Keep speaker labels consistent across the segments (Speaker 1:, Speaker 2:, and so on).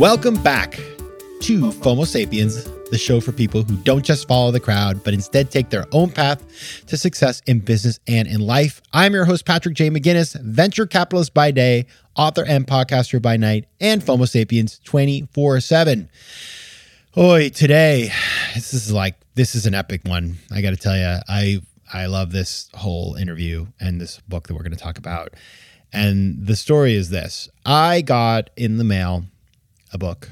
Speaker 1: Welcome back to FOMO Sapiens, the show for people who don't just follow the crowd, but instead take their own path to success in business and in life. I'm your host, Patrick J. McGinnis, venture capitalist by day, author and podcaster by night, and FOMO Sapiens 24 7. Oi, today, this is like, this is an epic one. I got to tell you, I, I love this whole interview and this book that we're going to talk about. And the story is this I got in the mail a book,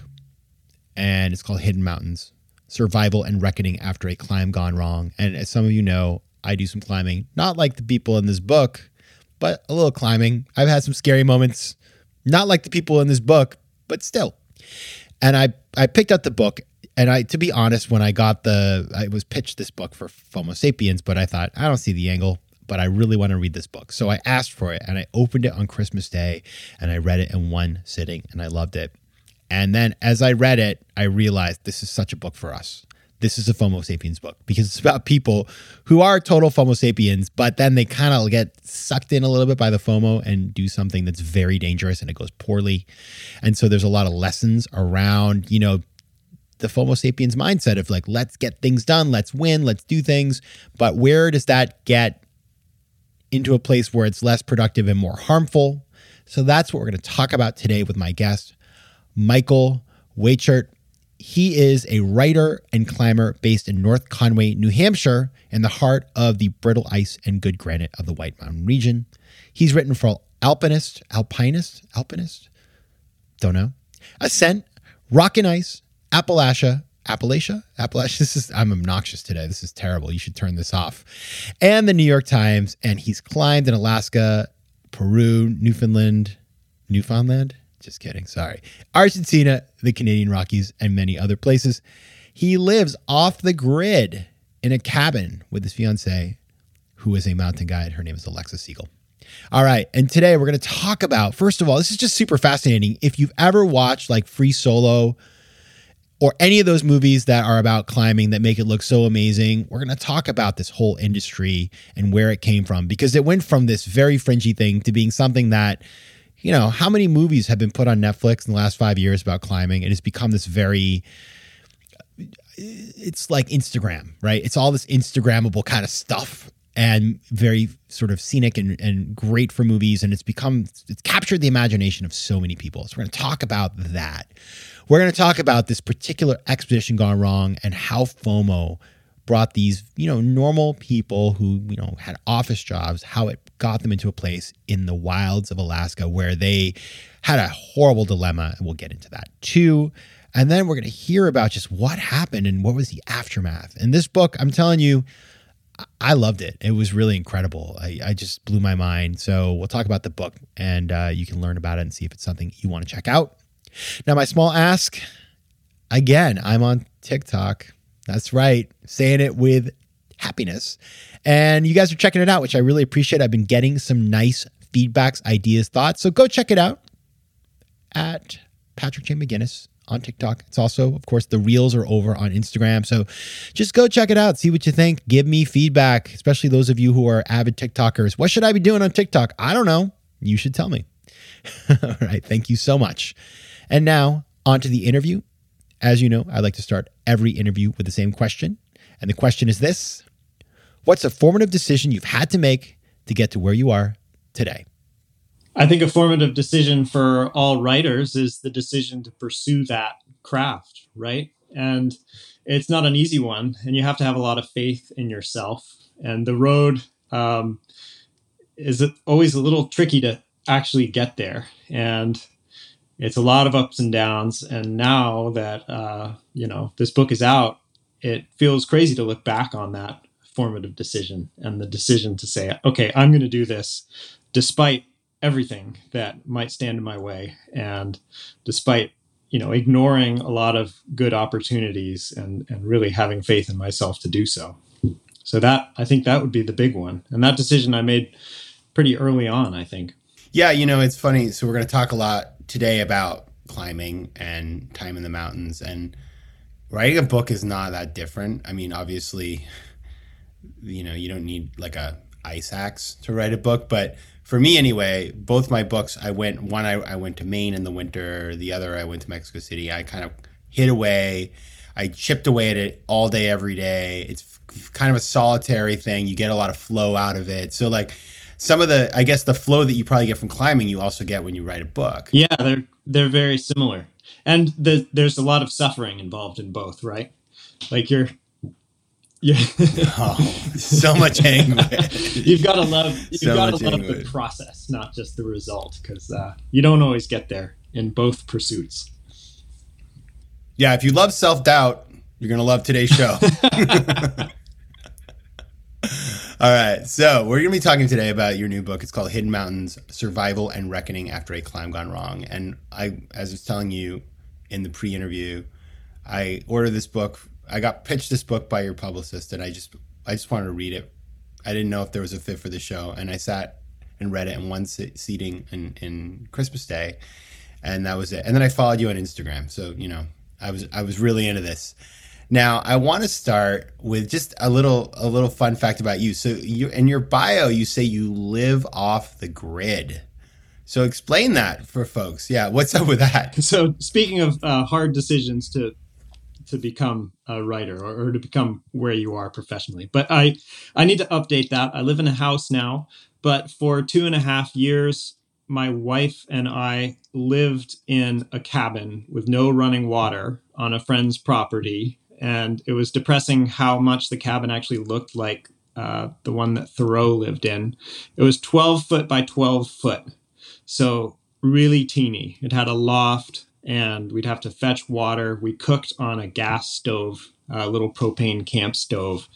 Speaker 1: and it's called Hidden Mountains Survival and Reckoning After a Climb Gone Wrong. And as some of you know, I do some climbing, not like the people in this book, but a little climbing. I've had some scary moments, not like the people in this book, but still. And I, I picked up the book and I, to be honest, when I got the, I was pitched this book for FOMO Sapiens, but I thought, I don't see the angle, but I really want to read this book. So I asked for it and I opened it on Christmas Day and I read it in one sitting and I loved it. And then as I read it, I realized this is such a book for us. This is a FOMO sapiens book because it's about people who are total FOMO sapiens, but then they kind of get sucked in a little bit by the FOMO and do something that's very dangerous and it goes poorly. And so there's a lot of lessons around, you know, the FOMO sapiens mindset of like, let's get things done, let's win, let's do things. But where does that get into a place where it's less productive and more harmful? So that's what we're going to talk about today with my guest. Michael Wejchert. He is a writer and climber based in North Conway, New Hampshire, in the heart of the brittle ice and good granite of the White Mountain region. He's written for Alpinist, Alpinist, Alpinist, don't know, Ascent, Rock and Ice, Appalachia, Appalachia, Appalachia. This is I'm obnoxious today. This is terrible. You should turn this off. And the New York Times. And he's climbed in Alaska, Peru, Newfoundland, Newfoundland, just kidding. Sorry. Argentina, the Canadian Rockies, and many other places. He lives off the grid in a cabin with his fiancee, who is a mountain guide. Her name is Alexa Siegel. All right. And today we're going to talk about, first of all, this is just super fascinating. If you've ever watched like Free Solo or any of those movies that are about climbing that make it look so amazing, we're going to talk about this whole industry and where it came from because it went from this very fringy thing to being something that you know, how many movies have been put on Netflix in the last five years about climbing? It has become this very, it's like Instagram, right? It's all this Instagrammable kind of stuff and very sort of scenic and, and great for movies. And it's become, it's captured the imagination of so many people. So we're going to talk about that. We're going to talk about this particular expedition gone wrong and how FOMO brought these, you know, normal people who, you know, had office jobs, how it got them into a place in the wilds of Alaska where they had a horrible dilemma. And we'll get into that too. And then we're going to hear about just what happened and what was the aftermath. And this book, I'm telling you, I loved it. It was really incredible. I, I just blew my mind. So we'll talk about the book and uh, you can learn about it and see if it's something you want to check out. Now, my small ask again, I'm on TikTok. That's right. Saying it with happiness. And you guys are checking it out, which I really appreciate. I've been getting some nice feedbacks, ideas, thoughts. So go check it out at Patrick J. McGinnis on TikTok. It's also, of course, the reels are over on Instagram. So just go check it out, see what you think. Give me feedback, especially those of you who are avid TikTokers. What should I be doing on TikTok? I don't know. You should tell me. All right. Thank you so much. And now on to the interview. As you know, I like to start every interview with the same question. And the question is this What's a formative decision you've had to make to get to where you are today?
Speaker 2: I think a formative decision for all writers is the decision to pursue that craft, right? And it's not an easy one, and you have to have a lot of faith in yourself. And the road um, is always a little tricky to actually get there. And it's a lot of ups and downs. And now that uh, you know this book is out, it feels crazy to look back on that formative decision and the decision to say, okay, I'm going to do this despite everything that might stand in my way and despite you know, ignoring a lot of good opportunities and and really having faith in myself to do so. So that I think that would be the big one, and that decision I made pretty early on. I think.
Speaker 1: Yeah, you know, it's funny. So we're going to talk a lot today about climbing and time in the mountains, and writing a book is not that different. I mean, obviously, you know, you don't need like a ice axe to write a book, but for me anyway, both my books, I went one, I, I went to Maine in the winter, the other, I went to Mexico City. I kind of hid away. I chipped away at it all day, every day. It's kind of a solitary thing. You get a lot of flow out of it. So, like, some of the, I guess, the flow that you probably get from climbing, you also get when you write a book.
Speaker 2: Yeah, they're they're very similar, and the, there's a lot of suffering involved in both, right? Like you're yeah.
Speaker 1: oh, so much anguish.
Speaker 2: you've got to love. You've so got to love anguish. the process, not just the result, because uh, you don't always get there in both pursuits.
Speaker 1: Yeah, if you love self doubt, you're gonna love today's show. All right, so we're gonna be talking today about your new book. It's called Hidden Mountains: Survival and Reckoning After a Climb Gone Wrong. And I, as I was telling you in the pre-interview, I ordered this book I got pitched this book by your publicist, and I just I just wanted to read it. I didn't know if there was a fit for the show, and I sat and read it in one seating in, in Christmas Day, and that was it. And then I followed you on Instagram, so you know I was I was really into this. Now I want to start with just a little a little fun fact about you. So you in your bio you say you live off the grid. So explain that for folks. Yeah, what's up with that?
Speaker 2: So speaking of uh, hard decisions to to become a writer or, or, to become where you are professionally. But I I need to update that. I live in a house now, but for two and a half years, my wife and I lived in a cabin with no running water on a friend's property, and it was depressing how much the cabin actually looked like uh, the one that Thoreau lived in. It was 12 foot by 12 foot, so really teeny. It had a loft and we'd have to fetch water. We cooked on a gas stove, a little propane camp stove.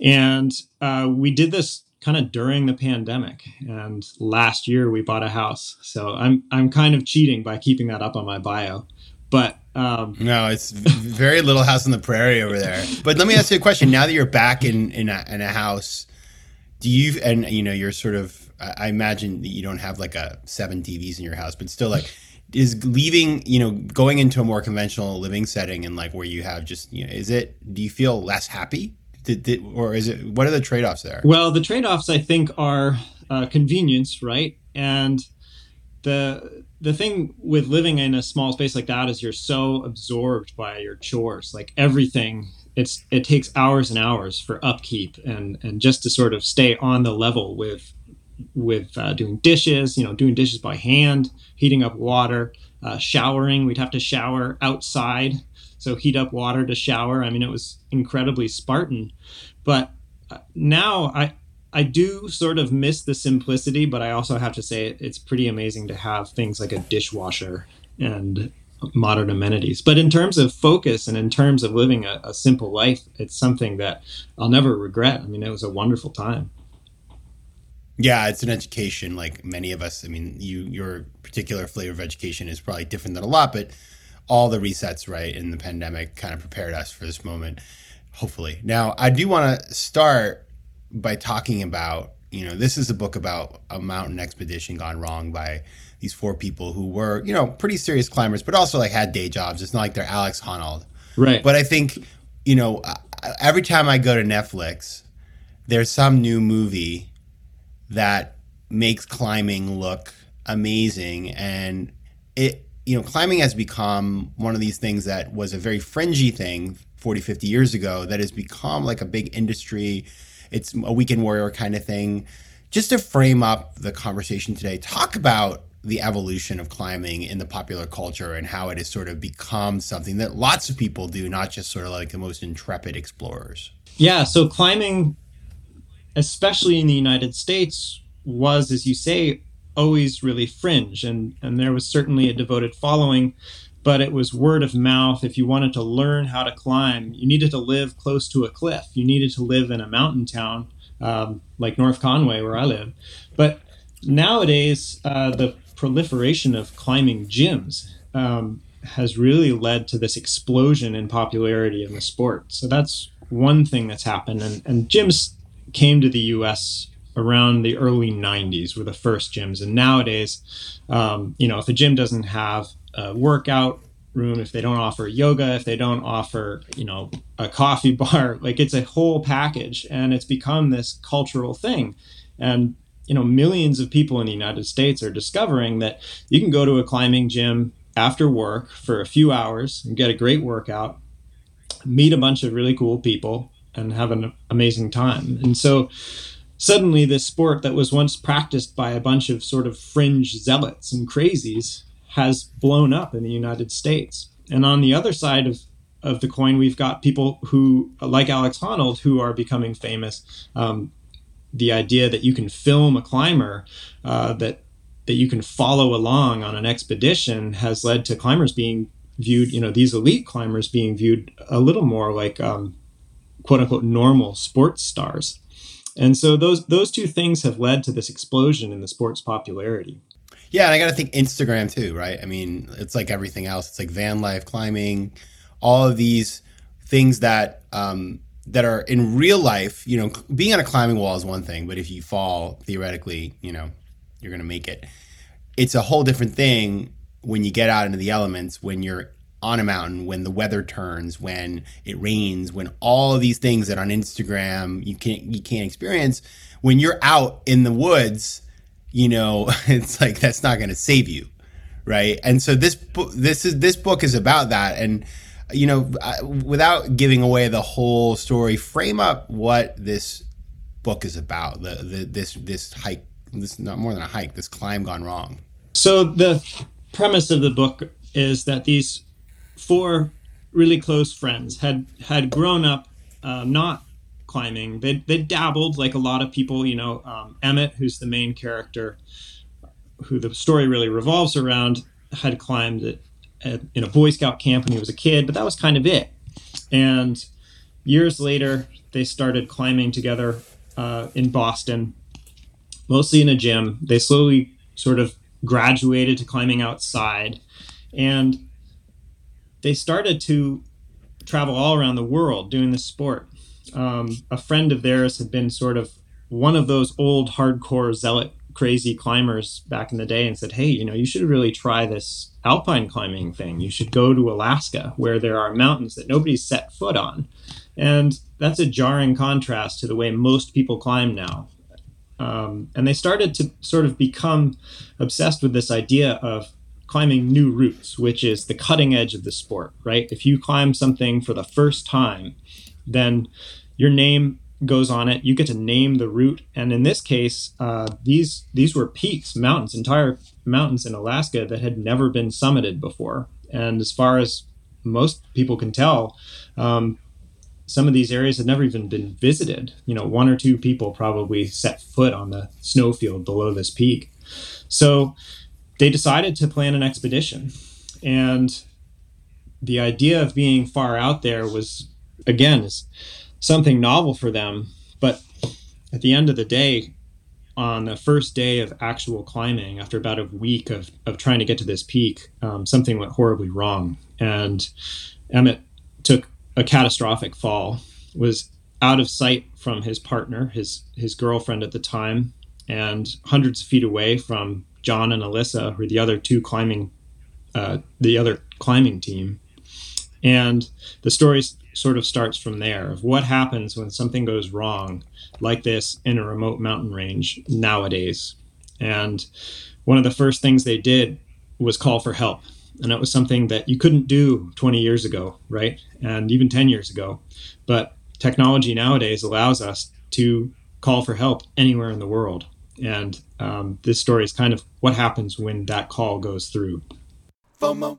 Speaker 2: And uh, we did this kind of during the pandemic. And last year we bought a house. So I'm, I'm kind of cheating by keeping that up on my bio. But um,
Speaker 1: no, it's very little house on the prairie over there. But let me ask you a question. Now that you're back in, in, a, in a house, do you, and you know, you're sort of, I imagine that you don't have like a seven TVs in your house, but still like, is leaving you know going into a more conventional living setting and like where you have just you know is it do you feel less happy did, did, or is it what are the trade-offs there
Speaker 2: well the trade-offs i think are uh, convenience right and the the thing with living in a small space like that is you're so absorbed by your chores like everything it's it takes hours and hours for upkeep and and just to sort of stay on the level with with uh, doing dishes, you know, doing dishes by hand, heating up water, uh, showering. We'd have to shower outside, so heat up water to shower. I mean, it was incredibly Spartan. But uh, now I I do sort of miss the simplicity, but I also have to say it's pretty amazing to have things like a dishwasher and modern amenities. But in terms of focus and in terms of living a, a simple life, it's something that I'll never regret. I mean, it was a wonderful time.
Speaker 1: Yeah, it's an education like many of us. I mean, you your particular flavor of education is probably different than a lot, but all the resets right in the pandemic kind of prepared us for this moment. Hopefully. Now, I do want to start by talking about, you know, this is a book about a mountain expedition gone wrong by these four people who were, you know, pretty serious climbers, but also like had day jobs. It's not like they're Alex Honnold.
Speaker 2: Right.
Speaker 1: But I think, you know, every time I go to Netflix, there's some new movie that makes climbing look amazing and it you know climbing has become one of these things that was a very fringy thing 40 50 years ago that has become like a big industry it's a weekend warrior kind of thing just to frame up the conversation today talk about the evolution of climbing in the popular culture and how it has sort of become something that lots of people do not just sort of like the most intrepid explorers
Speaker 2: yeah so climbing especially in the United States, was, as you say, always really fringe. And, and there was certainly a devoted following, but it was word of mouth. If you wanted to learn how to climb, you needed to live close to a cliff. You needed to live in a mountain town um, like North Conway, where I live. But nowadays, uh, the proliferation of climbing gyms. Um, has really led to this explosion in popularity in the sport. So that's one thing that's happened. And, and gyms came to the US around the early 90s were the first gyms. And nowadays, um, you know, if a gym doesn't have a workout room, if they don't offer yoga, if they don't offer, you know, a coffee bar, like it's a whole package and it's become this cultural thing. And, you know, millions of people in the United States are discovering that you can go to a climbing gym after work for a few hours and get a great workout, meet a bunch of really cool people, and have an amazing time. And so suddenly, this sport that was once practiced by a bunch of sort of fringe zealots and crazies has blown up in the United States. And on the other side of of the coin, we've got people who, like Alex Honnold, who are becoming famous. Um, the idea that you can film a climber uh, that that you can follow along on an expedition has led to climbers being viewed, you know, these elite climbers being viewed a little more like um, quote unquote normal sports stars. And so those those two things have led to this explosion in the sport's popularity.
Speaker 1: Yeah, and I got to think Instagram too, right? I mean, it's like everything else. It's like van life, climbing, all of these things that um, that are in real life. You know, being on a climbing wall is one thing, but if you fall, theoretically, you know, you're to make it. It's a whole different thing when you get out into the elements, when you're on a mountain, when the weather turns, when it rains, when all of these things that on Instagram you can't you can't experience. When you're out in the woods, you know, it's like that's not going to save you, right? And so this book, this is this book is about that, and you know, without giving away the whole story, frame up what this book is about. The, the this this hike this not more than a hike, this climb gone wrong.
Speaker 2: So the premise of the book is that these four really close friends had had grown up uh, not climbing. They they dabbled like a lot of people. You know, um, Emmett, who's the main character, who the story really revolves around, had climbed at, at, in a Boy Scout camp when he was a kid, but that was kind of it. And years later, they started climbing together uh, in Boston mostly in a gym. They slowly sort of graduated to climbing outside and they started to travel all around the world doing this sport. Um, a friend of theirs had been sort of one of those old hardcore zealot crazy climbers back in the day and said, Hey, you know, you should really try this alpine climbing thing. You should go to Alaska where there are mountains that nobody's set foot on. And that's a jarring contrast to the way most people climb now. Um, and they started to sort of become obsessed with this idea of climbing new routes, which is the cutting edge of the sport, right? If you climb something for the first time, then your name goes on it. You get to name the route, and in this case, uh, these these were peaks, mountains, entire mountains in Alaska that had never been summited before. And as far as most people can tell, um, some of these areas had never even been visited. You know, one or two people probably set foot on the snowfield below this peak. So they decided to plan an expedition. And the idea of being far out there was, again, is something novel for them. But at the end of the day, on the first day of actual climbing, after about a week of, of trying to get to this peak, um, something went horribly wrong. And Emmett took a catastrophic fall, was out of sight from his partner, his his girlfriend at the time, and hundreds of feet away from John and Alyssa, who are the other two climbing, uh, the other climbing team. And the story sort of starts from there of what happens when something goes wrong like this in a remote mountain range nowadays. And one of the first things they did was call for help. And that was something that you couldn't do 20 years ago right? And even 10 years ago. But technology nowadays allows us to call for help anywhere in the world. And um, this story is kind of what happens when that call goes through.
Speaker 3: FOMO.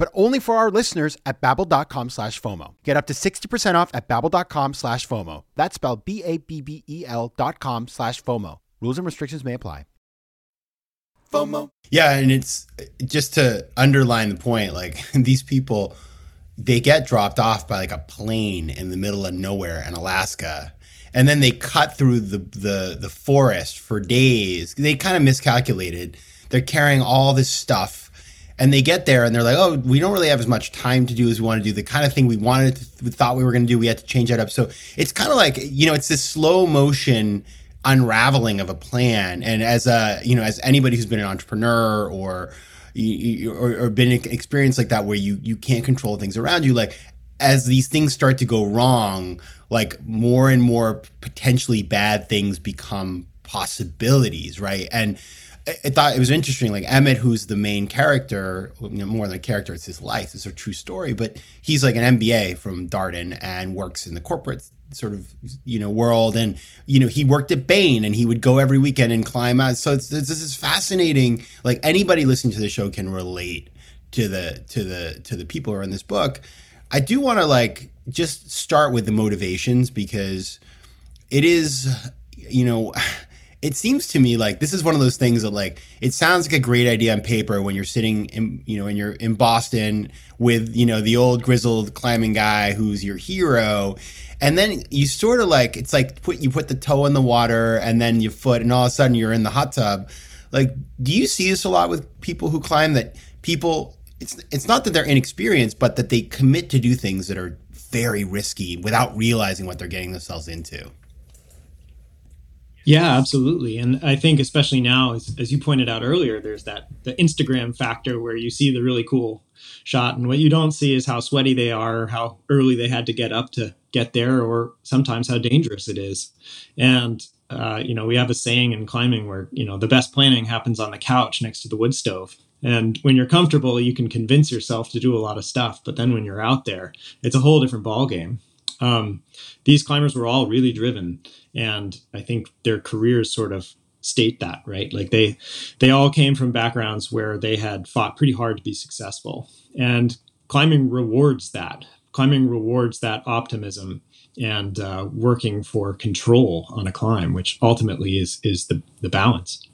Speaker 4: but only for our listeners at babbel.com slash FOMO. Get up to 60% off at babbel.com slash FOMO. That's spelled B-A-B-B-E-L dot com slash FOMO. Rules and restrictions may apply.
Speaker 5: FOMO.
Speaker 1: Yeah, and it's just to underline the point, like these people, they get dropped off by like a plane in the middle of nowhere in Alaska. And then they cut through the, the, the forest for days. They kind of miscalculated. They're carrying all this stuff and they get there and they're like, oh, we don't really have as much time to do as we want to do. The kind of thing we wanted, to, we thought we were going to do, we had to change that up. So it's kind of like, you know, it's this slow motion unraveling of a plan. And as a, you know, as anybody who's been an entrepreneur or, or, or been an experience like that where you you can't control things around you, like as these things start to go wrong, like more and more potentially bad things become possibilities, right? And I thought it was interesting. Like Emmett, who's the main character, you know, more than a character, it's his life. It's a true story. But he's like an MBA from Darden and works in the corporate sort of you know world and you know he worked at bain and he would go every weekend and climb out so it's, it's this is fascinating like anybody listening to the show can relate to the to the to the people who are in this book i do want to like just start with the motivations because it is you know it seems to me like this is one of those things that like it sounds like a great idea on paper when you're sitting in you know and you're in Boston with you know the old grizzled climbing guy who's your hero. And then you sort of like it's like put you put the toe in the water and then your foot and all of a sudden you're in the hot tub. Like do you see this a lot with people who climb that people it's it's not that they're inexperienced but that they commit to do things that are very risky without realizing what they're getting themselves into
Speaker 2: yeah, absolutely. And I think especially now, as, as, you pointed out earlier, there's that the Instagram factor where you see the really cool shot, and what you don't see is how sweaty they are, how early they had to get up to get there, or sometimes how dangerous it is. And uh, you know, we have a saying in climbing where you know the best planning happens on the couch next to the wood stove. And when you're comfortable, you can convince yourself to do a lot of stuff. But then when you're out there, it's a whole different ballgame. Um, these climbers were all really driven, and I think their careers sort of state that right? Like they they all came from backgrounds where they had fought pretty hard to be successful. And climbing rewards that. Climbing rewards that optimism and uh, working for control on a climb which ultimately is is the the balance.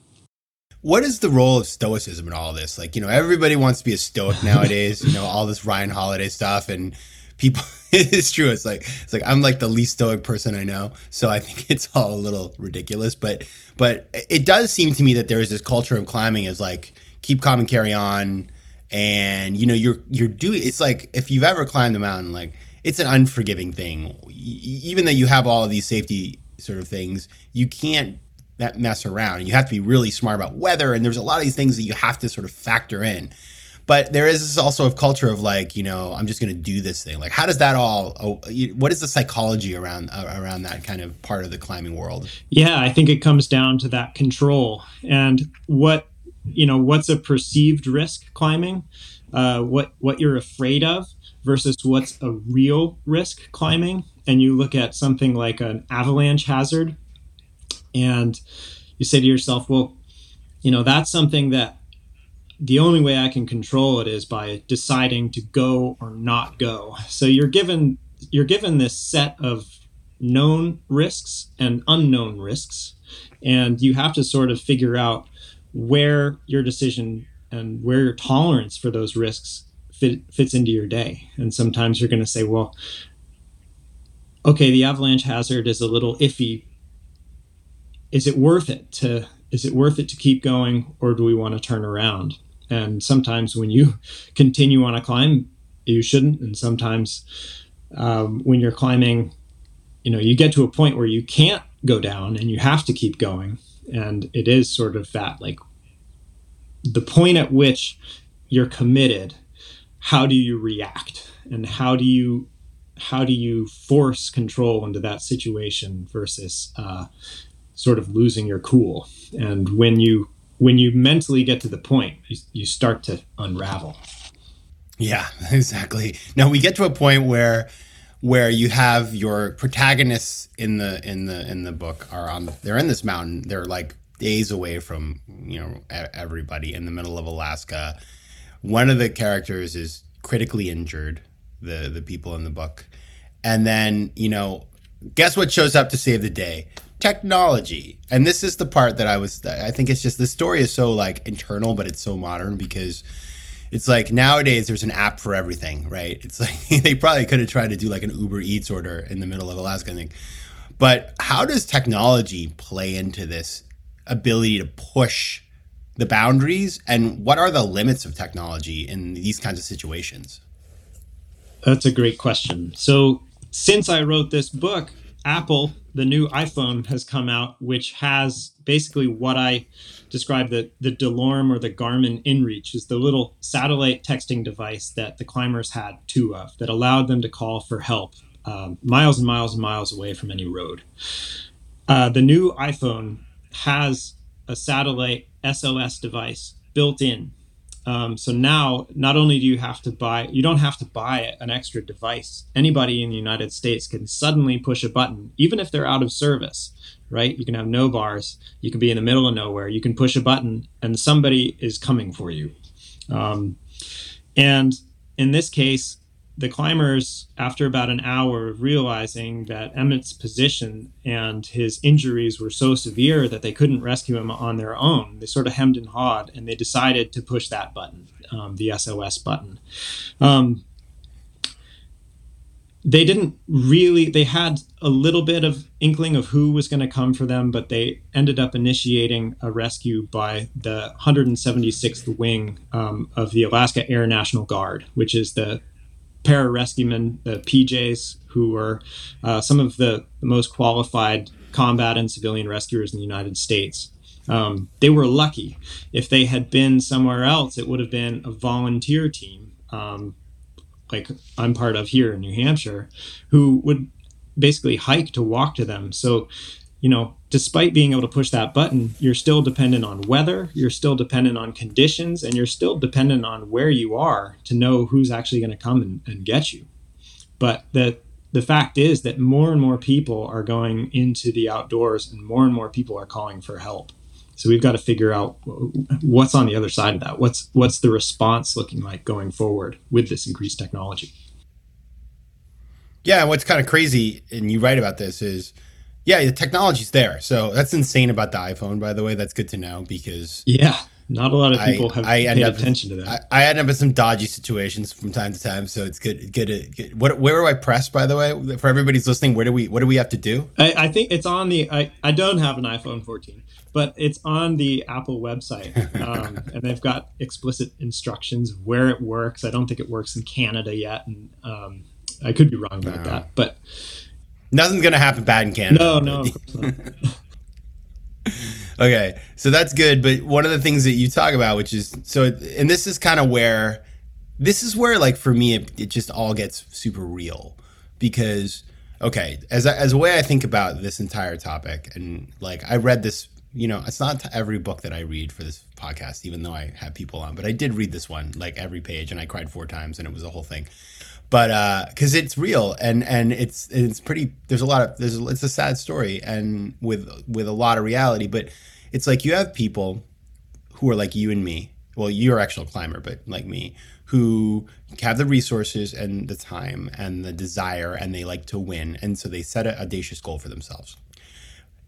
Speaker 1: What is the role of stoicism in all this? Like you know everybody wants to be a stoic nowadays you know all this ryan holiday stuff and people it's true. It's like it's like i'm like the least stoic person i know so i think it's all a little ridiculous but but it does seem to me that there is this culture of climbing is like keep calm and carry on and you know you're you're doing it's like if you've ever climbed a mountain like it's an unforgiving thing. Even though you have all of these safety sort of things you can't that mess around. You have to be really smart about weather and there's a lot of these things that you have to sort of factor in but there is also a culture of like you know i'm just going to do this thing. Like how does that all oh, what is the psychology around uh, around that kind of part of the climbing world?
Speaker 2: Yeah i think it comes down to that control. And what you know what's a perceived risk climbing? Uh, what what you're afraid of versus what's a real risk climbing. And you look at something like an avalanche hazard and you say to yourself well you know that's something that the only way I can control it is by deciding to go or not go. So you're given you're given this set of known risks and unknown risks, and you have to sort of figure out where your decision and where your tolerance for those risks fit, fits into your day. And sometimes you're going to say, well, okay, the avalanche hazard is a little iffy. Is it worth it to is it worth it to keep going or do we want to turn around? And sometimes when you continue on a climb, you shouldn't. And sometimes um, when you're climbing, you know, you get to a point where you can't go down and you have to keep going. And it is sort of that like the point at which you're committed. how do you react and how do you how do you force control into that situation versus uh, sort of losing your cool and when you when you mentally get to the point you, you start to unravel.
Speaker 1: Yeah exactly. Now we get to a point where where you have your protagonists in the in the in the book are on they're in this mountain. They're like days away from you know everybody in the middle of Alaska. One of the characters is critically injured the the people in the book. And then you know guess what shows up to save the day technology. And this is the part that i was i think it's just the story is so like internal but it's so modern because it's like nowadays there's an app for everything right? It's like they probably could have tried to do like an uber eats order in the middle of alaska i think. But how does technology play into this ability to push the boundaries? And what are the limits of technology in these kinds of situations?
Speaker 2: That's a great question. So since i wrote this book apple the new iPhone has come out, which has basically what I described the, the DeLorme or the Garmin InReach is the little satellite texting device that the climbers had two of that allowed them to call for help um, miles and miles and miles away from any road. Uh, the new iPhone has a satellite SOS device built in um, so now, not only do you have to buy, you don't have to buy an extra device. Anybody in the United States can suddenly push a button, even if they're out of service, right? You can have no bars. You can be in the middle of nowhere. You can push a button, and somebody is coming for you. Um, and in this case, the climbers, after about an hour of realizing that Emmett's position and his injuries were so severe that they couldn't rescue him on their own, they sort of hemmed and hawed and they decided to push that button, um, the SOS button. Um, they didn't really, they had a little bit of inkling of who was going to come for them, but they ended up initiating a rescue by the 176th Wing um, of the Alaska Air National Guard, which is the pararescuemen, the PJs, who were uh, some of the, most qualified combat and civilian rescuers in the United States. Um, they were lucky. If they had been somewhere else, it would have been a volunteer team, um, like I'm part of here in New Hampshire, who would basically hike to walk to them. So you know, despite being able to push that button, you're still dependent on weather, you're still dependent on conditions, and you're still dependent on where you are to know who's actually going to come and, and get you. But the the fact is that more and more people are going into the outdoors, and more and more people are calling for help. So we've got to figure out what's on the other side of that. What's what's the response looking like going forward with this increased technology?
Speaker 1: Yeah, what's kind of crazy, and you write about this, is yeah, the technology's there. So that's insane about the iPhone, by the way. That's good to know because
Speaker 2: yeah, not a lot of people I, have I paid attention to
Speaker 1: that. I, I, end up in some dodgy situations from time to time, so it's good. Good. Good. What? Where do I press? By the way, for everybody's listening, where do we? What do we have to do?
Speaker 2: I, I think it's on the. I, I don't have an iPhone 14, but it's on the Apple website, um, and they've got explicit instructions where it works. I don't think it works in Canada yet, and um, I could be wrong about no. that, but
Speaker 1: Nothing's gonna happen bad in Canada.
Speaker 2: No, no.
Speaker 1: okay, so that's good. But one of the things that you talk about, which is so, and this is kind of where, this is where, like for me, it, it just all gets super real because, okay, as as a way I think about this entire topic, and like I read this, you know, it's not every book that I read for this podcast, even though I have people on, but I did read this one like every page, and I cried four times, and it was a whole thing but uh because it's real and and it's it's pretty there's a lot of there's it's a sad story and with with a lot of reality but it's like you have people who are like you and me. Well you're actual climber but like me who have the resources and the time and the desire and they like to win. And so they set an audacious goal for themselves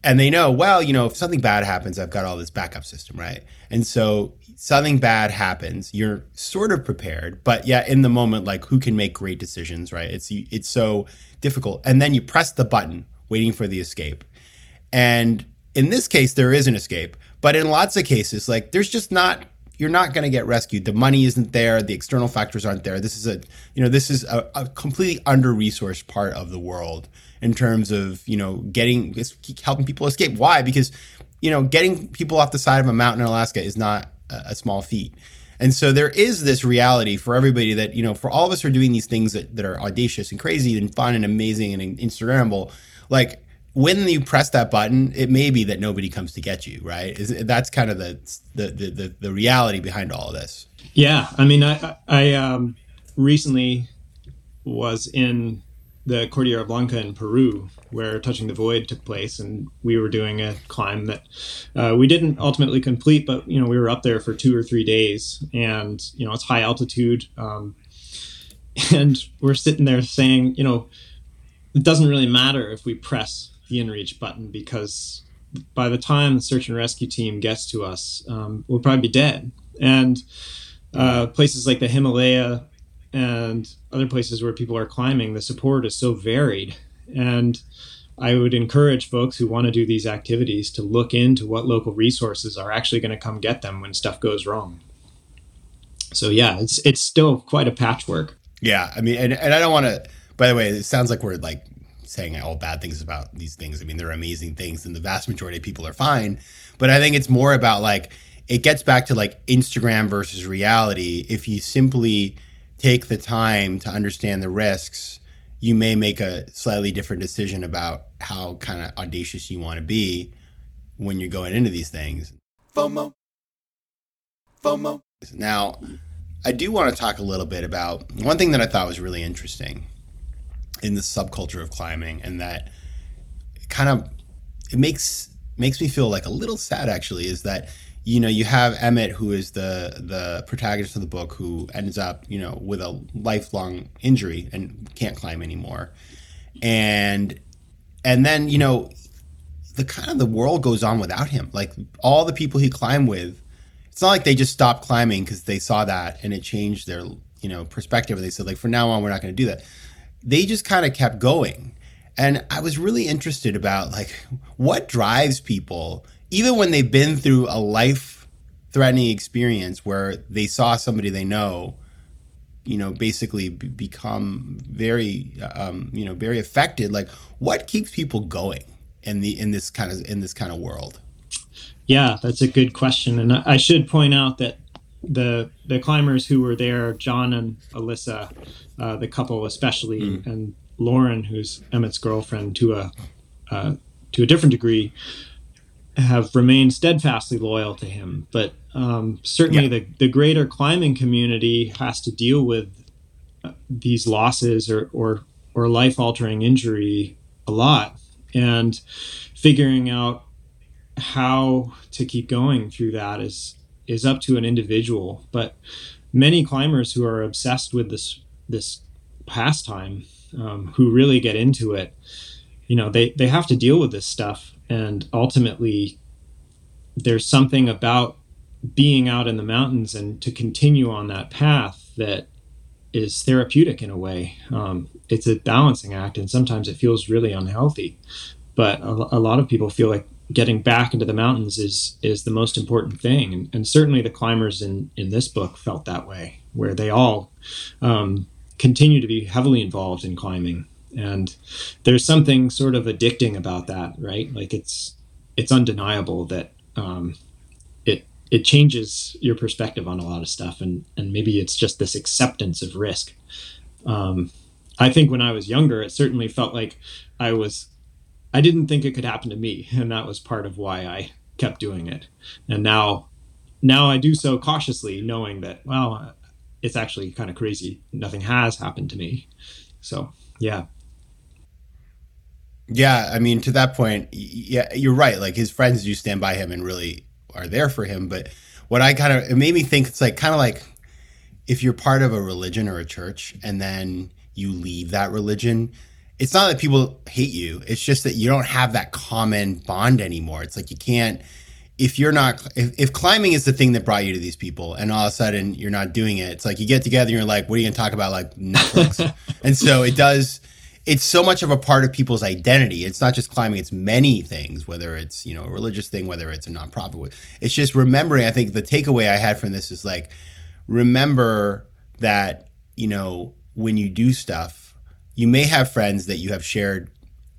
Speaker 1: and they know well you know if something bad happens i've got all this backup system right? And so something bad happens you're sort of prepared but yeah in the moment like who can make great decisions right? It's it's so difficult. And then you press the button waiting for the escape. And in this case there is an escape but in lots of cases like there's just not you're not going to get rescued. The money isn't there the external factors aren't there. This is a you know this is a, a completely under resourced part of the world in terms of you know getting helping people escape. Why? Because you know getting people off the side of a mountain in Alaska is not a, a small feat. And so there is this reality for everybody that, you know, for all of us who are doing these things that, that are audacious and crazy and fun and amazing and Instagrammable, like when you press that button, it may be that nobody comes to get you, right? Is, that's kind of the, the, the, the, reality behind all of this.
Speaker 2: Yeah. I mean, I, I um, recently was in the Cordillera Blanca in Peru, where Touching the Void took place, and we were doing a climb that uh, we didn't ultimately complete, but you know we were up there for two or three days, and you know it's high altitude, um, and we're sitting there saying, you know, it doesn't really matter if we press the inReach button because by the time the search and rescue team gets to us, um, we'll probably be dead, and uh, places like the Himalaya and other places where people are climbing, the support is so varied. And I would encourage folks who want to do these activities to look into what local resources are actually going to come get them when stuff goes wrong. So yeah, it's it's still quite a patchwork.
Speaker 1: Yeah, I mean, and, and I don't want to. By the way, it sounds like we're like saying all bad things about these things. I mean, they're amazing things, and the vast majority of people are fine. But I think it's more about like it gets back to like Instagram versus reality. If you simply take the time to understand the risks, you may make a slightly different decision about how kind of audacious you want to be when you're going into these things.
Speaker 6: FOMO. FOMO.
Speaker 1: Now, I do want to talk a little bit about one thing that I thought was really interesting in the subculture of climbing, and that kind of it makes makes me feel like a little sad actually is that you know, you have Emmett, who is the the protagonist of the book, who ends up, you know, with a lifelong injury and can't climb anymore, and and then you know, the kind of the world goes on without him. Like all the people he climbed with, it's not like they just stopped climbing because they saw that and it changed their you know perspective. They said like, from now on, we're not going to do that. They just kind of kept going, and I was really interested about like what drives people even when they've been through a life threatening experience where they saw somebody they know you know basically b- become very um, you know very affected like what keeps people going in the in this kind of in this kind of world
Speaker 2: yeah that's a good question and i should point out that the the climbers who were there john and alyssa uh, the couple especially mm. and lauren who's emmett's girlfriend to a uh, to a different degree have remained steadfastly loyal to him. But um, certainly, yeah. the the greater climbing community has to deal with uh, these losses or or, or life altering injury a lot, and figuring out how to keep going through that is is up to an individual. But many climbers who are obsessed with this this pastime, um, who really get into it, you know, they they have to deal with this stuff and ultimately there's something about being out in the mountains and to continue on that path that is therapeutic in a way. Um, it's a balancing act, and sometimes it feels really unhealthy. But a, a, lot of people feel like getting back into the mountains is is the most important thing, and, and certainly the climbers in in this book felt that way, where they all um, continue to be heavily involved in climbing and there's something sort of addicting about that right? Like it's it's undeniable that um, it it changes your perspective on a lot of stuff and and maybe it's just this acceptance of risk. Um, i think when i was younger it certainly felt like i was i didn't think it could happen to me and that was part of why i kept doing it. And now now i do so cautiously knowing that well it's actually kind of crazy. Nothing has happened to me. So yeah
Speaker 1: yeah, I mean, to that point, yeah, you're right. Like his friends do stand by him and really are there for him. But what I kind of it made me think it's like kind of like if you're part of a religion or a church and then you leave that religion, it's not that people hate you. It's just that you don't have that common bond anymore. It's like you can't if you're not if, if climbing is the thing that brought you to these people and all of a sudden you're not doing it it's like you get together and you're like what are you going to talk about like netflix and so it does it's so much of a part of people's identity. It's not just climbing; it's many things. Whether it's you know a religious thing, whether it's a nonprofit. It's just remembering. I think the takeaway I had from this is like remember that you know when you do stuff, you may have friends that you have shared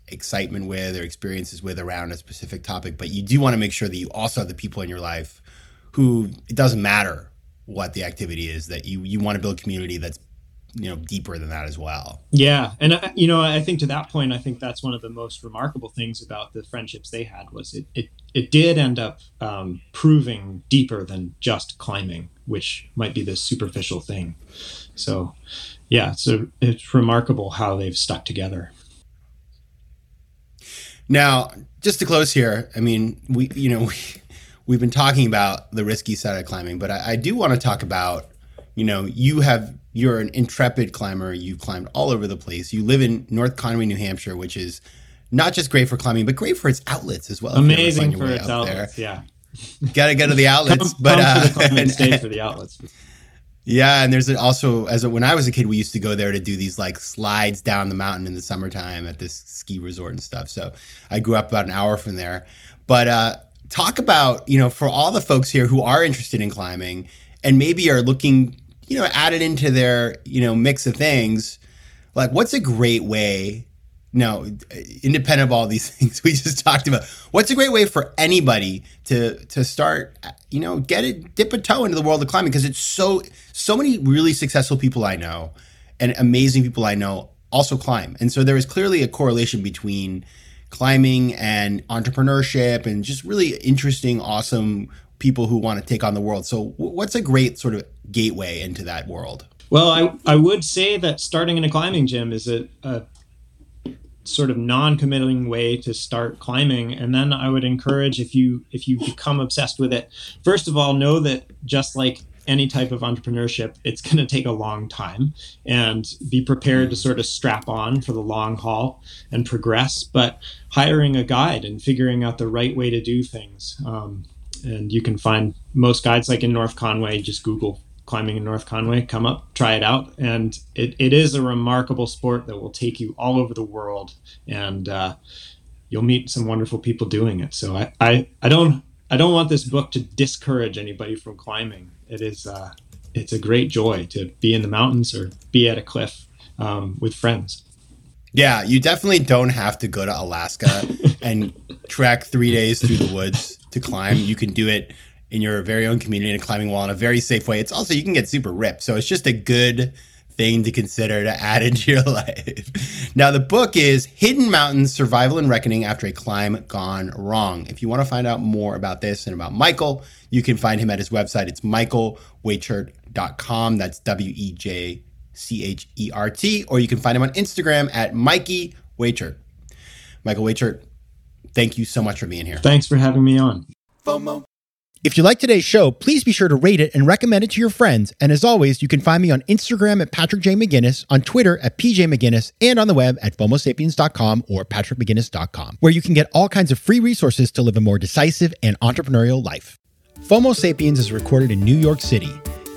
Speaker 1: excitement with or experiences with around a specific topic, but you do want to make sure that you also have the people in your life who it doesn't matter what the activity is that you you want to build community that's you know deeper than that as well.
Speaker 2: Yeah, and uh, you know, I think to that point, I think that's one of the most remarkable things about the friendships they had was it it it did end up um, proving deeper than just climbing, which might be the superficial thing. So, yeah, so it's remarkable how they've stuck together.
Speaker 1: Now, just to close here, I mean, we you know we, we've been talking about the risky side of climbing, but I, I do want to talk about you know you have you're an intrepid climber. You've climbed all over the place. You live in North Conway, New Hampshire, which is not just great for climbing, but great for its outlets as well.
Speaker 2: Amazing for its outlets. There. Yeah.
Speaker 1: Got to go to the outlets,
Speaker 2: come,
Speaker 1: but
Speaker 2: come
Speaker 1: uh,
Speaker 2: stay for the outlets.
Speaker 1: Yeah, and there's also as a, when I was a kid, we used to go there to do these like slides down the mountain in the summertime at this ski resort and stuff. So I grew up about an hour from there. But uh, talk about you know for all the folks here who are interested in climbing and maybe are looking you know, added into their, you know, mix of things. Like, what's a great way? No, independent of all these things we just talked about, what's a great way for anybody to to start, you know, get it, dip a toe into the world of climbing because it's so so many really successful people I know and amazing people I know also climb, and so there is clearly a correlation between climbing and entrepreneurship and just really interesting, awesome people who want to take on the world. So, what's a great sort of gateway into that world?
Speaker 2: Well, I, I would say that starting in a climbing gym is a, a sort of non-committing way to start climbing and then i would encourage if you if you become obsessed with it first of all know that just like any type of entrepreneurship it's going to take a long time and be prepared to sort of strap on for the long haul and progress but hiring a guide and figuring out the right way to do things um, and you can find most guides like in north conway just google climbing in North Conway, come up, try it out. And it, it is a remarkable sport that will take you all over the world and uh, you'll meet some wonderful people doing it. So I, I, I don't I don't want this book to discourage anybody from climbing. It is uh, it's a great joy to be in the mountains or be at a cliff um, with friends.
Speaker 1: Yeah, you definitely don't have to go to Alaska and trek three days through the woods to climb. You can do it in your very own community in a climbing wall in a very safe way. It's also you can get super ripped. So it's just a good thing to consider to add into your life. now the book is Hidden Mountains: Survival and Reckoning After a Climb Gone Wrong. If you want to find out more about this and about Michael, you can find him at his website. It's michaelwejchert.com. That's W E J C H E R T. Or you can find him on Instagram at Mikey Wejchert. Michael Wejchert, thank you so much for being here.
Speaker 2: Thanks for having me on.
Speaker 7: FOMO.
Speaker 8: If you like today's show, please be sure to rate it and recommend it to your friends. And as always, you can find me on Instagram at Patrick J. McGinnis, on Twitter at PJ McGinnis, and on the web at FOMOSapiens.com or PatrickMcGinnis.com, where you can get all kinds of free resources to live a more decisive and entrepreneurial life. FOMO Sapiens is recorded in New York City.